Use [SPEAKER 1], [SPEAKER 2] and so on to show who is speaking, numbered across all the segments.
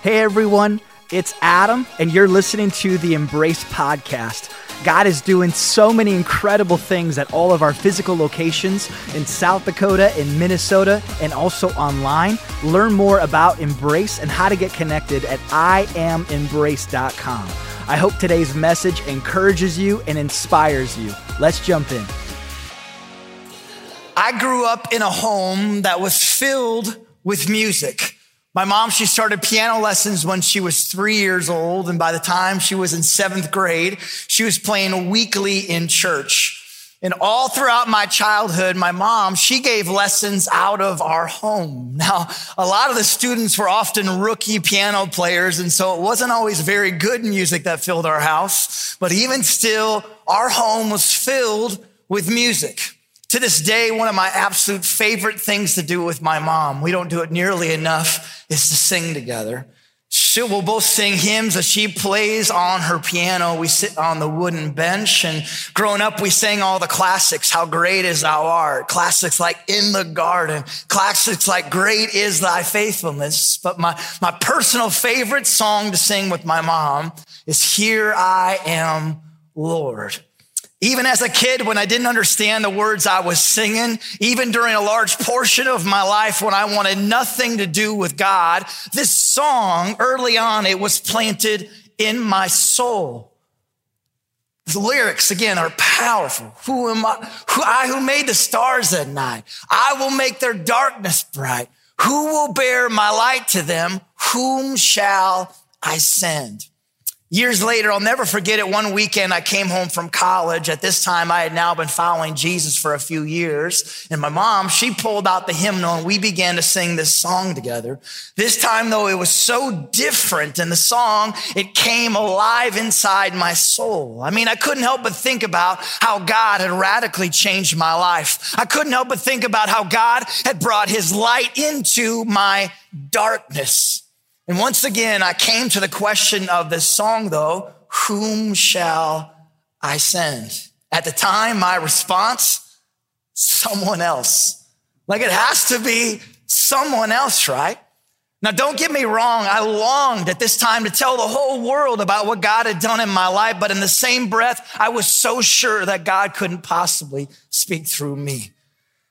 [SPEAKER 1] Hey everyone, it's Adam, and you're listening to the Embrace Podcast. God is doing so many incredible things at all of our physical locations in South Dakota, in Minnesota, and also online. Learn more about Embrace and how to get connected at IamEmbrace.com. I hope today's message encourages you and inspires you. Let's jump in.
[SPEAKER 2] I grew up in a home that was filled with music. My mom, she started piano lessons when she was three years old. And by the time she was in seventh grade, she was playing weekly in church. And all throughout my childhood, my mom, she gave lessons out of our home. Now, a lot of the students were often rookie piano players. And so it wasn't always very good music that filled our house. But even still, our home was filled with music. To this day, one of my absolute favorite things to do with my mom, we don't do it nearly enough, is to sing together. She will both sing hymns as she plays on her piano. We sit on the wooden bench and growing up, we sang all the classics. How great is thou art. Classics like in the garden. Classics like great is thy faithfulness. But my, my personal favorite song to sing with my mom is here I am, Lord. Even as a kid, when I didn't understand the words I was singing, even during a large portion of my life when I wanted nothing to do with God, this song early on, it was planted in my soul. The lyrics again are powerful. Who am I? Who I who made the stars at night. I will make their darkness bright. Who will bear my light to them? Whom shall I send? Years later, I'll never forget it. One weekend, I came home from college. At this time, I had now been following Jesus for a few years. And my mom, she pulled out the hymnal and we began to sing this song together. This time, though, it was so different. And the song, it came alive inside my soul. I mean, I couldn't help but think about how God had radically changed my life. I couldn't help but think about how God had brought his light into my darkness. And once again, I came to the question of this song though, whom shall I send? At the time, my response, someone else. Like it has to be someone else, right? Now, don't get me wrong. I longed at this time to tell the whole world about what God had done in my life, but in the same breath, I was so sure that God couldn't possibly speak through me.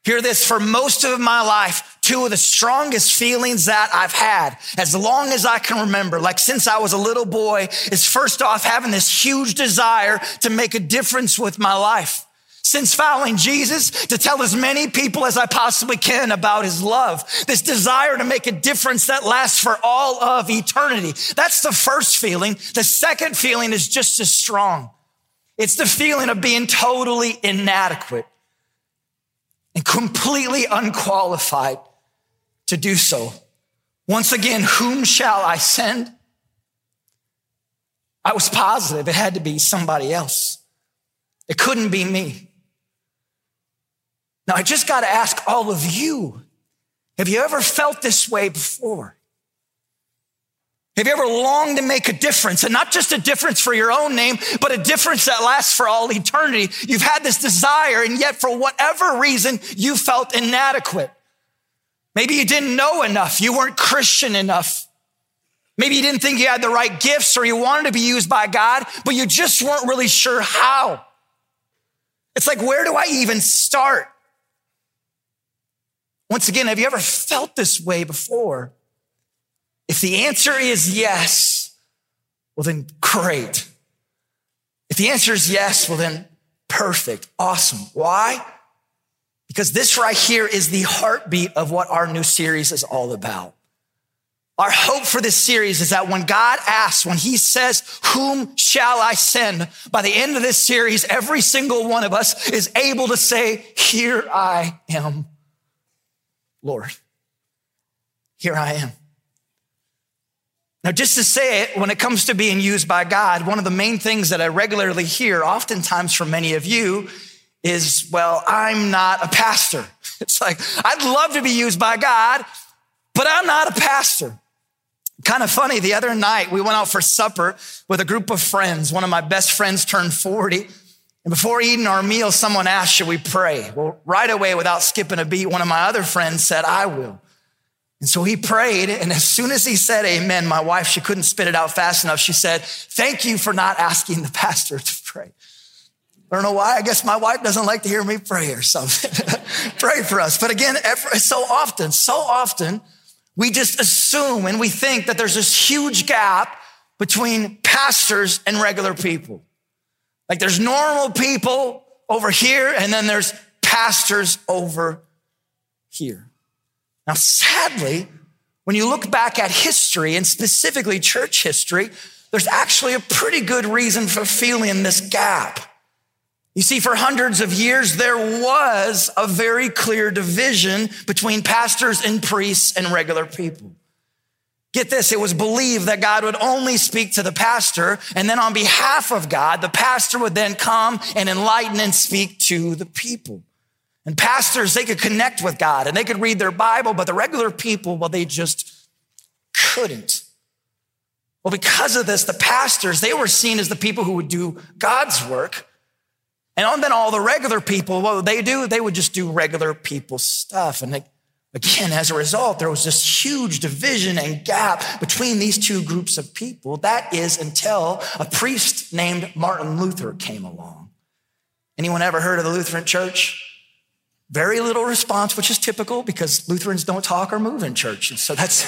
[SPEAKER 2] Hear this for most of my life, two of the strongest feelings that I've had as long as I can remember, like since I was a little boy, is first off having this huge desire to make a difference with my life. Since following Jesus, to tell as many people as I possibly can about his love, this desire to make a difference that lasts for all of eternity. That's the first feeling. The second feeling is just as strong. It's the feeling of being totally inadequate and completely unqualified to do so. Once again, whom shall I send? I was positive it had to be somebody else. It couldn't be me. Now, I just got to ask all of you have you ever felt this way before? Have you ever longed to make a difference and not just a difference for your own name, but a difference that lasts for all eternity? You've had this desire and yet for whatever reason, you felt inadequate. Maybe you didn't know enough. You weren't Christian enough. Maybe you didn't think you had the right gifts or you wanted to be used by God, but you just weren't really sure how. It's like, where do I even start? Once again, have you ever felt this way before? If the answer is yes, well, then great. If the answer is yes, well, then perfect, awesome. Why? Because this right here is the heartbeat of what our new series is all about. Our hope for this series is that when God asks, when he says, whom shall I send? By the end of this series, every single one of us is able to say, here I am, Lord. Here I am. Now, just to say it, when it comes to being used by God, one of the main things that I regularly hear, oftentimes from many of you, is, well, I'm not a pastor. It's like, I'd love to be used by God, but I'm not a pastor. Kind of funny, the other night we went out for supper with a group of friends. One of my best friends turned 40. And before eating our meal, someone asked, Should we pray? Well, right away, without skipping a beat, one of my other friends said, I will. And so he prayed. And as soon as he said amen, my wife, she couldn't spit it out fast enough. She said, thank you for not asking the pastor to pray. I don't know why. I guess my wife doesn't like to hear me pray or something. pray for us. But again, so often, so often, we just assume and we think that there's this huge gap between pastors and regular people. Like there's normal people over here, and then there's pastors over here. Now, sadly, when you look back at history and specifically church history, there's actually a pretty good reason for feeling this gap. You see, for hundreds of years, there was a very clear division between pastors and priests and regular people. Get this, it was believed that God would only speak to the pastor, and then on behalf of God, the pastor would then come and enlighten and speak to the people. And pastors, they could connect with God and they could read their Bible, but the regular people, well, they just couldn't. Well, because of this, the pastors, they were seen as the people who would do God's work. And then all the regular people, what would they do? They would just do regular people stuff. And again, as a result, there was this huge division and gap between these two groups of people. That is until a priest named Martin Luther came along. Anyone ever heard of the Lutheran church? Very little response, which is typical because Lutherans don't talk or move in church. And so that's,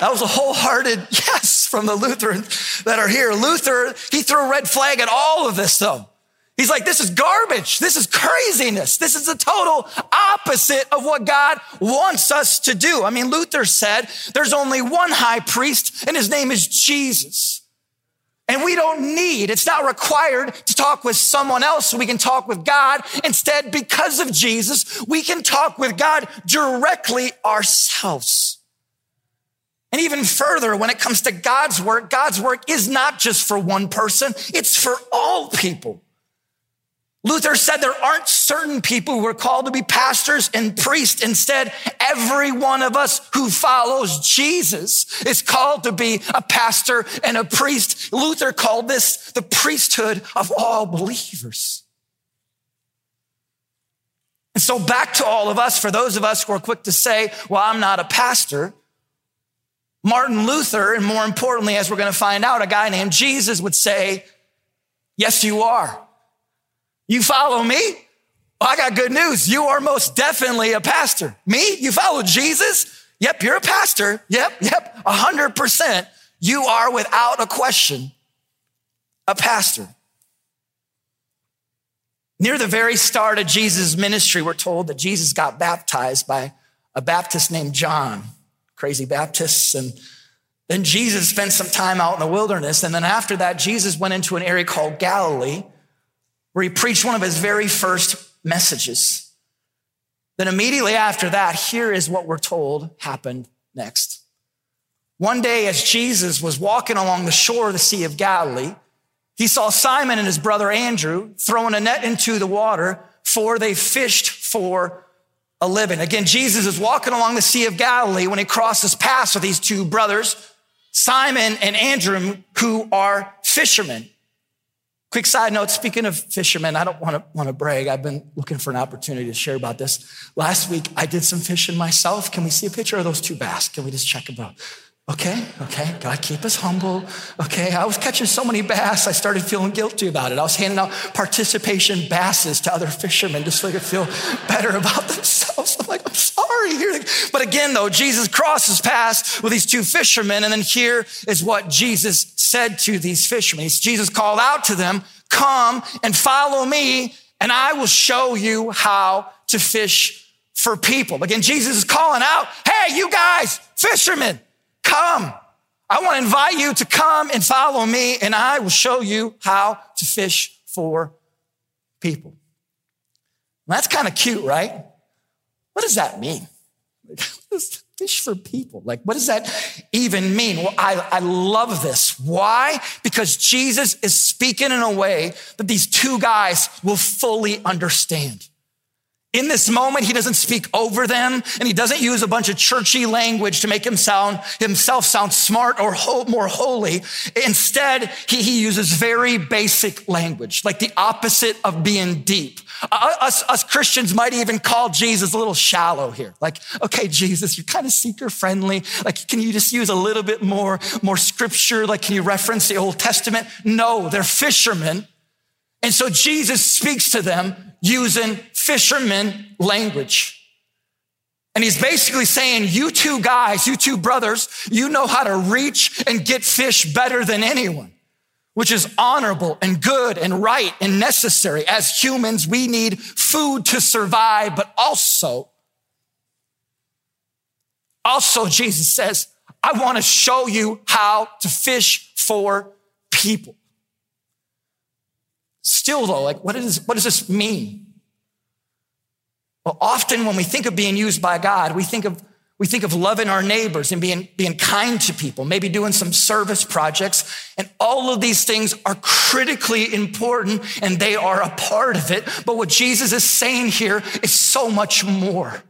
[SPEAKER 2] that was a wholehearted yes from the Lutherans that are here. Luther, he threw a red flag at all of this though. He's like, this is garbage. This is craziness. This is the total opposite of what God wants us to do. I mean, Luther said there's only one high priest and his name is Jesus. And we don't need, it's not required to talk with someone else so we can talk with God. Instead, because of Jesus, we can talk with God directly ourselves. And even further, when it comes to God's work, God's work is not just for one person, it's for all people. Luther said there aren't certain people who are called to be pastors and priests. Instead, every one of us who follows Jesus is called to be a pastor and a priest. Luther called this the priesthood of all believers. And so back to all of us, for those of us who are quick to say, well, I'm not a pastor. Martin Luther, and more importantly, as we're going to find out, a guy named Jesus would say, yes, you are. You follow me? Well, I got good news. You are most definitely a pastor. Me? You follow Jesus? Yep, you're a pastor. Yep, yep, a hundred percent. You are without a question a pastor. Near the very start of Jesus' ministry, we're told that Jesus got baptized by a Baptist named John, crazy Baptists. And then Jesus spent some time out in the wilderness. And then after that, Jesus went into an area called Galilee where he preached one of his very first messages. Then immediately after that, here is what we're told happened next. One day, as Jesus was walking along the shore of the Sea of Galilee, he saw Simon and his brother Andrew throwing a net into the water, for they fished for a living. Again, Jesus is walking along the Sea of Galilee when he crosses paths with these two brothers, Simon and Andrew, who are fishermen. Quick side note, speaking of fishermen, I don't want to want to brag. I've been looking for an opportunity to share about this. Last week, I did some fishing myself. Can we see a picture of those two bass? Can we just check them out? Okay, okay, God keep us humble. Okay, I was catching so many bass, I started feeling guilty about it. I was handing out participation basses to other fishermen just so they could feel better about themselves. I'm like, I'm sorry. But again, though, Jesus crosses paths with these two fishermen, and then here is what Jesus said to these fishermen. Jesus called out to them, Come and follow me, and I will show you how to fish for people. Again, Jesus is calling out, Hey, you guys, fishermen, come. I want to invite you to come and follow me, and I will show you how to fish for people. that's kind of cute, right? What does that mean? fish for people. Like, what does that even mean? Well, I, I love this. Why? Because Jesus is speaking in a way that these two guys will fully understand. In this moment, he doesn't speak over them and he doesn't use a bunch of churchy language to make him sound, himself sound smart or ho- more holy. Instead, he, he uses very basic language, like the opposite of being deep. Uh, us, us Christians might even call Jesus a little shallow here. Like, okay, Jesus, you're kind of seeker friendly. Like, can you just use a little bit more, more scripture? Like, can you reference the Old Testament? No, they're fishermen. And so Jesus speaks to them using fisherman language. And he's basically saying, you two guys, you two brothers, you know how to reach and get fish better than anyone, which is honorable and good and right and necessary. As humans, we need food to survive, but also, also Jesus says, I want to show you how to fish for people. Still though, like what, is, what does this mean? Well, often when we think of being used by God, we think of we think of loving our neighbors and being, being kind to people, maybe doing some service projects. And all of these things are critically important and they are a part of it. But what Jesus is saying here is so much more.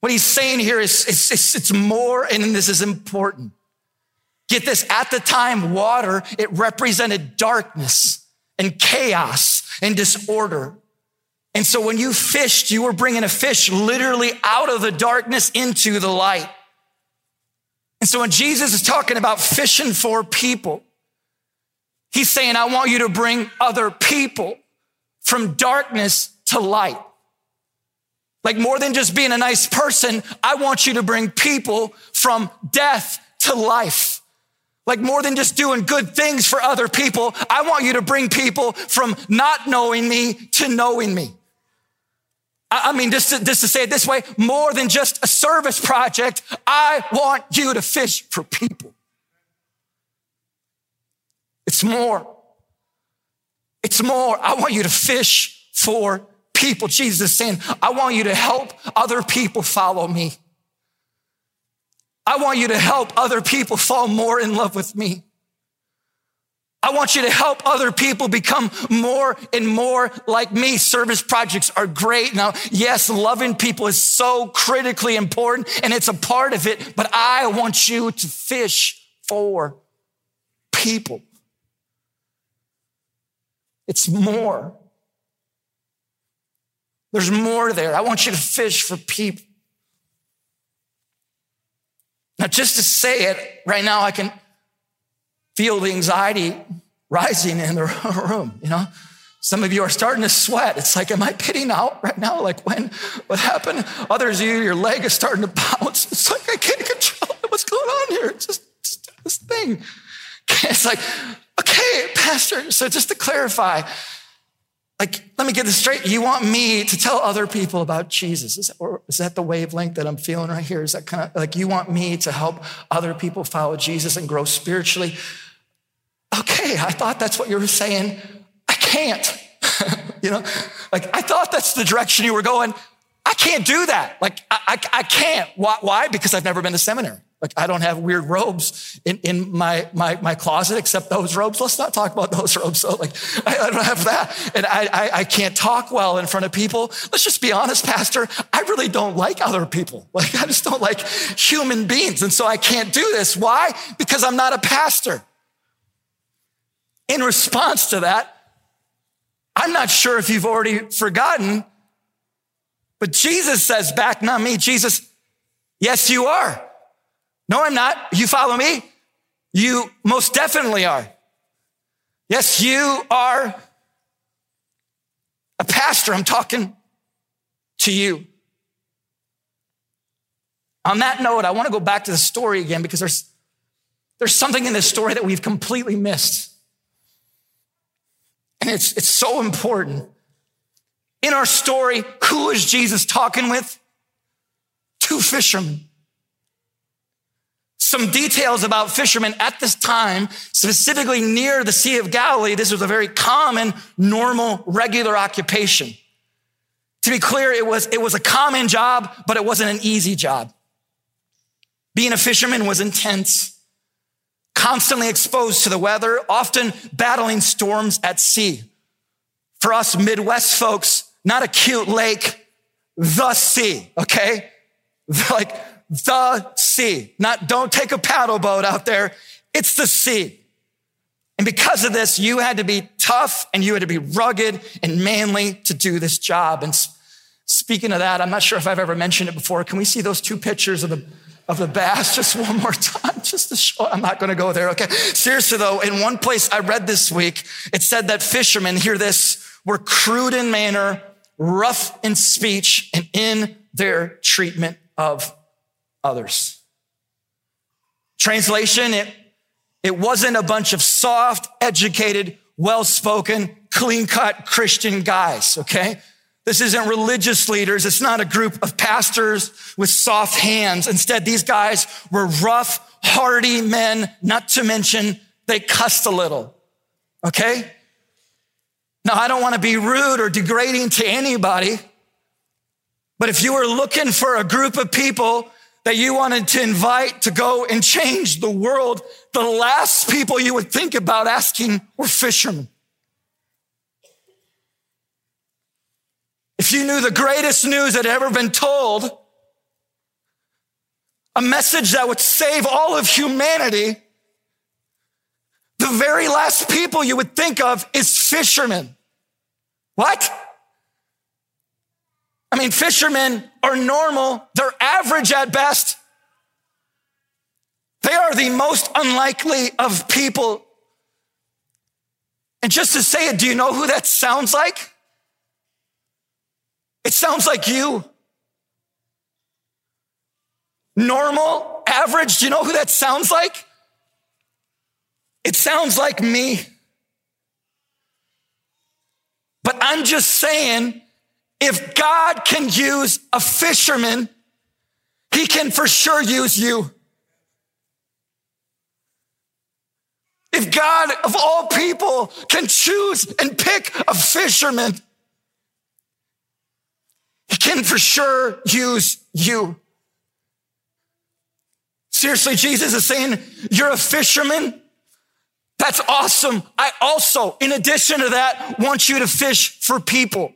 [SPEAKER 2] What he's saying here is it's, it's, it's more and this is important. Get this, at the time, water, it represented darkness and chaos and disorder. And so when you fished, you were bringing a fish literally out of the darkness into the light. And so when Jesus is talking about fishing for people, he's saying, I want you to bring other people from darkness to light. Like more than just being a nice person, I want you to bring people from death to life. Like more than just doing good things for other people, I want you to bring people from not knowing me to knowing me. I mean, just to, just to say it this way, more than just a service project, I want you to fish for people. It's more. It's more. I want you to fish for people. Jesus is saying, I want you to help other people follow me. I want you to help other people fall more in love with me. I want you to help other people become more and more like me. Service projects are great. Now, yes, loving people is so critically important and it's a part of it, but I want you to fish for people. It's more. There's more there. I want you to fish for people. Now, just to say it right now, I can feel the anxiety rising in the room, you know? Some of you are starting to sweat. It's like, am I pitting out right now? Like when, what happened? Others of you, your leg is starting to bounce. It's like, I can't control it. What's going on here? It's just, just this thing. It's like, okay, pastor. So just to clarify, like, let me get this straight. You want me to tell other people about Jesus? Is that, or is that the wavelength that I'm feeling right here? Is that kind of like you want me to help other people follow Jesus and grow spiritually? Okay, I thought that's what you were saying. I can't. you know, like I thought that's the direction you were going. I can't do that. Like I, I, I can't. Why? Why? Because I've never been to seminary. Like I don't have weird robes in, in my, my, my closet except those robes. Let's not talk about those robes. So like I, I don't have that. And I, I, I, can't talk well in front of people. Let's just be honest, pastor. I really don't like other people. Like I just don't like human beings. And so I can't do this. Why? Because I'm not a pastor. In response to that, I'm not sure if you've already forgotten, but Jesus says back, not me, Jesus, yes, you are. No, I'm not. You follow me? You most definitely are. Yes, you are a pastor. I'm talking to you. On that note, I want to go back to the story again because there's, there's something in this story that we've completely missed. And it's, it's so important. In our story, who is Jesus talking with? Two fishermen some details about fishermen at this time, specifically near the Sea of Galilee. This was a very common, normal, regular occupation. To be clear, it was, it was a common job, but it wasn't an easy job. Being a fisherman was intense, constantly exposed to the weather, often battling storms at sea. For us Midwest folks, not a cute lake, the sea, okay? Like the sea, not don't take a paddle boat out there. It's the sea. And because of this, you had to be tough and you had to be rugged and manly to do this job. And speaking of that, I'm not sure if I've ever mentioned it before. Can we see those two pictures of the of the bass just one more time, just to show. I'm not going to go there. Okay. Seriously though, in one place I read this week, it said that fishermen, hear this, were crude in manner, rough in speech, and in their treatment of others. Translation, it, it wasn't a bunch of soft, educated, well-spoken, clean-cut Christian guys, okay? This isn't religious leaders. It's not a group of pastors with soft hands. Instead, these guys were rough, hardy men, not to mention they cussed a little. Okay? Now, I don't want to be rude or degrading to anybody, but if you were looking for a group of people that you wanted to invite to go and change the world, the last people you would think about asking were fishermen. If you knew the greatest news that had ever been told, a message that would save all of humanity, the very last people you would think of is fishermen. What? I mean, fishermen are normal. They're average at best. They are the most unlikely of people. And just to say it, do you know who that sounds like? It sounds like you. Normal, average, do you know who that sounds like? It sounds like me. But I'm just saying, if God can use a fisherman, he can for sure use you. If God of all people can choose and pick a fisherman, he can for sure use you. Seriously, Jesus is saying, You're a fisherman. That's awesome. I also, in addition to that, want you to fish for people.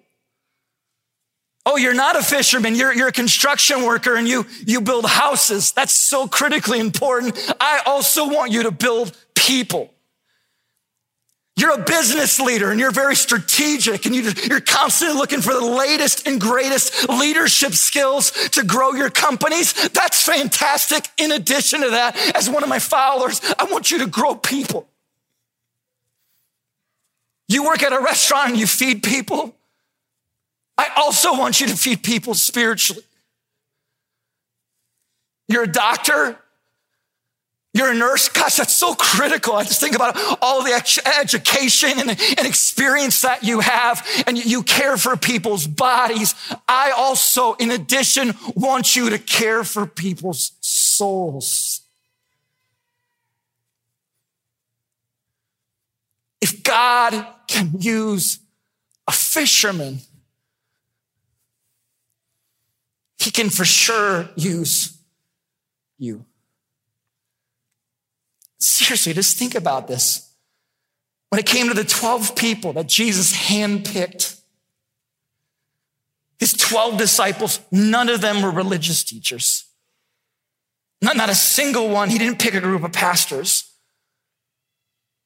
[SPEAKER 2] Oh, you're not a fisherman. You're, you're a construction worker and you, you build houses. That's so critically important. I also want you to build people. You're a business leader and you're very strategic and you you're constantly looking for the latest and greatest leadership skills to grow your companies. That's fantastic. In addition to that, as one of my followers, I want you to grow people. You work at a restaurant and you feed people. I also want you to feed people spiritually. You're a doctor you're a nurse. Gosh, that's so critical. I just think about all the education and, and experience that you have, and you care for people's bodies. I also, in addition, want you to care for people's souls. If God can use a fisherman, he can for sure use you. Seriously, just think about this. When it came to the 12 people that Jesus handpicked, his 12 disciples, none of them were religious teachers. Not, not a single one. He didn't pick a group of pastors.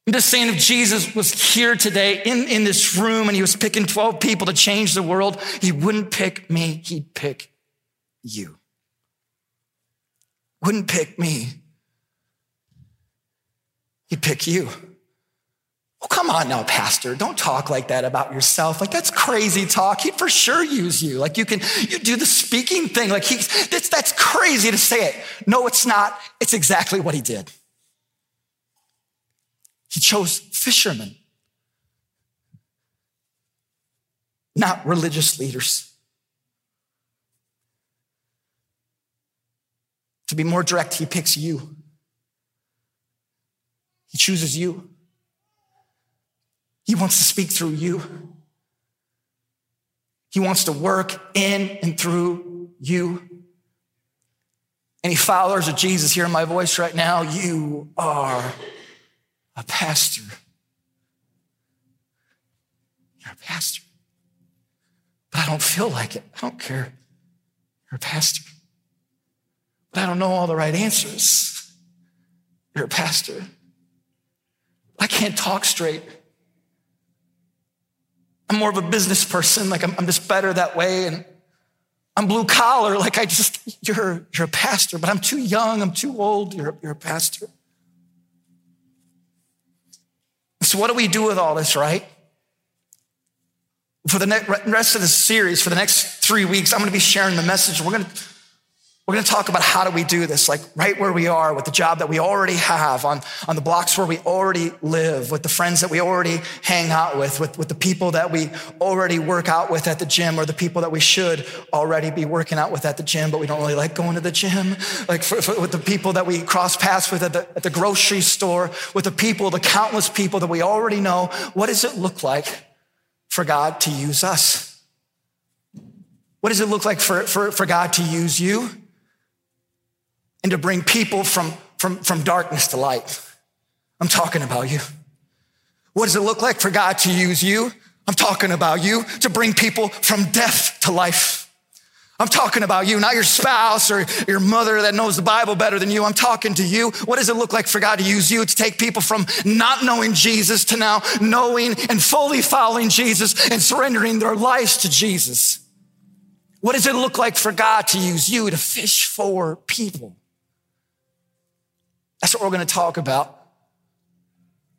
[SPEAKER 2] I'm just saying if Jesus was here today in, in this room and he was picking 12 people to change the world, he wouldn't pick me, he'd pick you. Wouldn't pick me, he'd pick you. Well, come on now, pastor. Don't talk like that about yourself. Like that's crazy talk. He'd for sure use you. Like you can, you do the speaking thing. Like he, that's, that's crazy to say it. No, it's not. It's exactly what he did. He chose fishermen, not religious leaders. To be more direct, he picks you. He chooses you. He wants to speak through you. He wants to work in and through you. Any followers of Jesus hearing my voice right now, you are a pastor. You're a pastor. but I don't feel like it. I don't care. You're a pastor. But I don't know all the right answers. You're a pastor. I can't talk straight. I'm more of a business person. Like I'm, I'm just better that way. And I'm blue collar. Like I just, you're, you're a pastor, but I'm too young. I'm too old. You're, you're a pastor. So what do we do with all this, right? For the rest of the series, for the next three weeks, I'm going to be sharing the message. We're going to we're going to talk about how do we do this, like right where we are with the job that we already have, on, on the blocks where we already live, with the friends that we already hang out with, with, with the people that we already work out with at the gym, or the people that we should already be working out with at the gym, but we don't really like going to the gym, like for, for, with the people that we cross paths with at the, at the grocery store, with the people, the countless people that we already know. What does it look like for God to use us? What does it look like for, for, for God to use you? And to bring people from, from, from darkness to light. I'm talking about you. What does it look like for God to use you? I'm talking about you to bring people from death to life. I'm talking about you, not your spouse or your mother that knows the Bible better than you. I'm talking to you. What does it look like for God to use you to take people from not knowing Jesus to now knowing and fully following Jesus and surrendering their lives to Jesus? What does it look like for God to use you to fish for people? That's what we're going to talk about.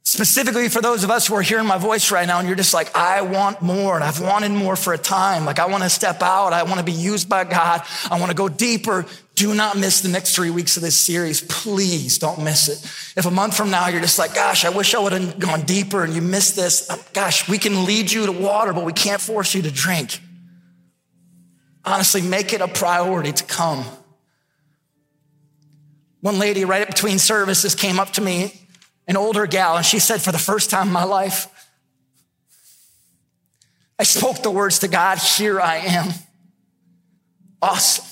[SPEAKER 2] Specifically for those of us who are hearing my voice right now and you're just like, I want more and I've wanted more for a time. Like I want to step out. I want to be used by God. I want to go deeper. Do not miss the next three weeks of this series. Please don't miss it. If a month from now you're just like, gosh, I wish I would have gone deeper and you missed this. Uh, gosh, we can lead you to water, but we can't force you to drink. Honestly, make it a priority to come. One lady right between services came up to me, an older gal, and she said, For the first time in my life, I spoke the words to God, Here I am. Awesome.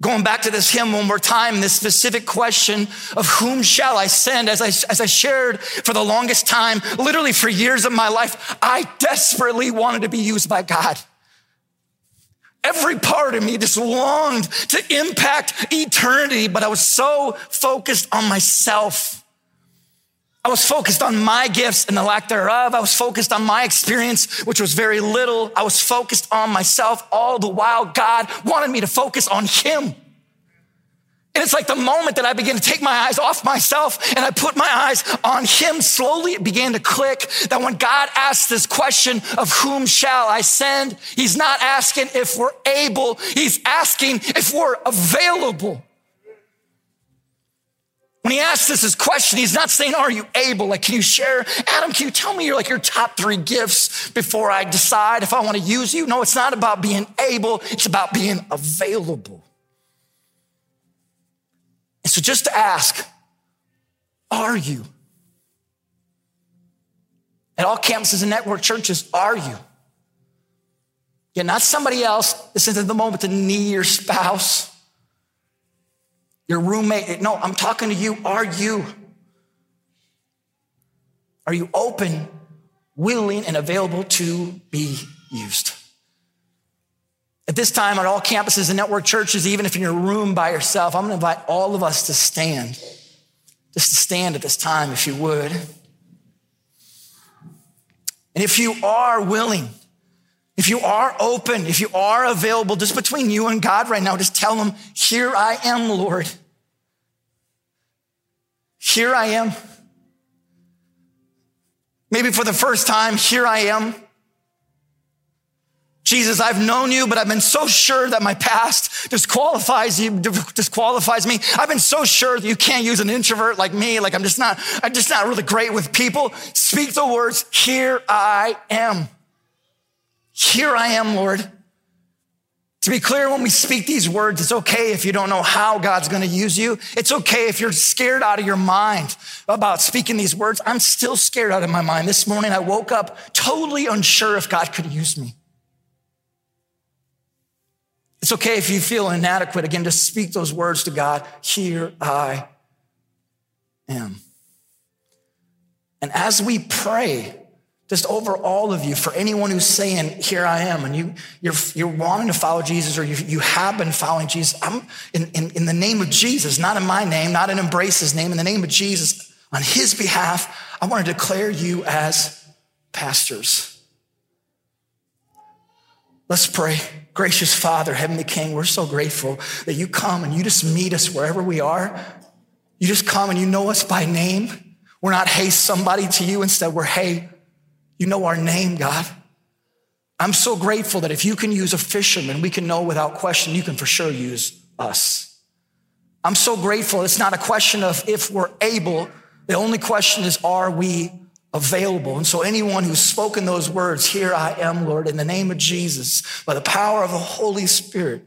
[SPEAKER 2] Going back to this hymn one more time, this specific question of whom shall I send? As I, as I shared for the longest time, literally for years of my life, I desperately wanted to be used by God. Every part of me just longed to impact eternity, but I was so focused on myself. I was focused on my gifts and the lack thereof. I was focused on my experience, which was very little. I was focused on myself all the while God wanted me to focus on Him. And it's like the moment that I began to take my eyes off myself and I put my eyes on him, slowly it began to click that when God asks this question of whom shall I send, he's not asking if we're able, he's asking if we're available. When he asks this question, he's not saying, Are you able? Like, can you share? Adam, can you tell me your like your top three gifts before I decide if I want to use you? No, it's not about being able, it's about being available. And so just to ask, are you? At all campuses and network churches, are you? Yeah, not somebody else. This isn't the moment to knee your spouse, your roommate. No, I'm talking to you. Are you? Are you open, willing, and available to be used? At this time, at all campuses and network churches, even if in your room by yourself, I'm going to invite all of us to stand. Just to stand at this time, if you would. And if you are willing, if you are open, if you are available, just between you and God right now, just tell him, Here I am, Lord. Here I am. Maybe for the first time, here I am. Jesus, I've known you, but I've been so sure that my past disqualifies you, disqualifies me. I've been so sure that you can't use an introvert like me. Like I'm just not, I'm just not really great with people. Speak the words, here I am. Here I am, Lord. To be clear, when we speak these words, it's okay if you don't know how God's going to use you. It's okay if you're scared out of your mind about speaking these words. I'm still scared out of my mind. This morning I woke up totally unsure if God could use me. It's okay if you feel inadequate. Again, just speak those words to God. Here I am. And as we pray just over all of you, for anyone who's saying, Here I am, and you, you're, you're wanting to follow Jesus or you, you have been following Jesus, I'm in, in, in the name of Jesus, not in my name, not in Embrace's name, in the name of Jesus, on his behalf, I want to declare you as pastors. Let's pray. Gracious Father, Heavenly King, we're so grateful that you come and you just meet us wherever we are. You just come and you know us by name. We're not, hey, somebody to you. Instead, we're, hey, you know our name, God. I'm so grateful that if you can use a fisherman, we can know without question you can for sure use us. I'm so grateful. It's not a question of if we're able. The only question is, are we available? And so anyone who's spoken those words, here I am, Lord, in the name of Jesus, by the power of the Holy Spirit,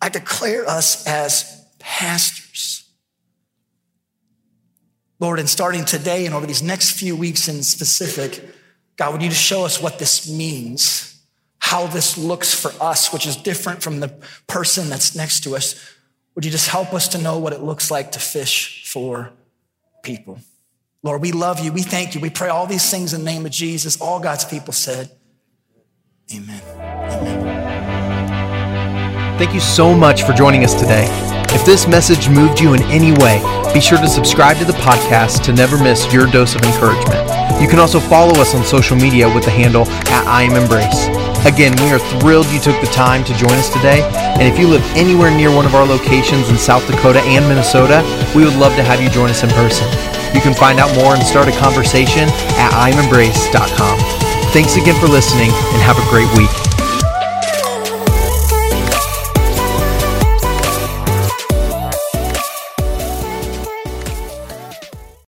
[SPEAKER 2] I declare us as pastors. Lord, and starting today and over these next few weeks in specific, God, would you just show us what this means, how this looks for us, which is different from the person that's next to us? Would you just help us to know what it looks like to fish for people? Lord, we love you. We thank you. We pray all these things in the name of Jesus. All God's people said, Amen. Amen.
[SPEAKER 3] Thank you so much for joining us today. If this message moved you in any way, be sure to subscribe to the podcast to never miss your dose of encouragement. You can also follow us on social media with the handle at I am Embrace. Again, we are thrilled you took the time to join us today. And if you live anywhere near one of our locations in South Dakota and Minnesota, we would love to have you join us in person. You can find out more and start a conversation at IamEmbrace.com. Thanks again for listening and have a great week.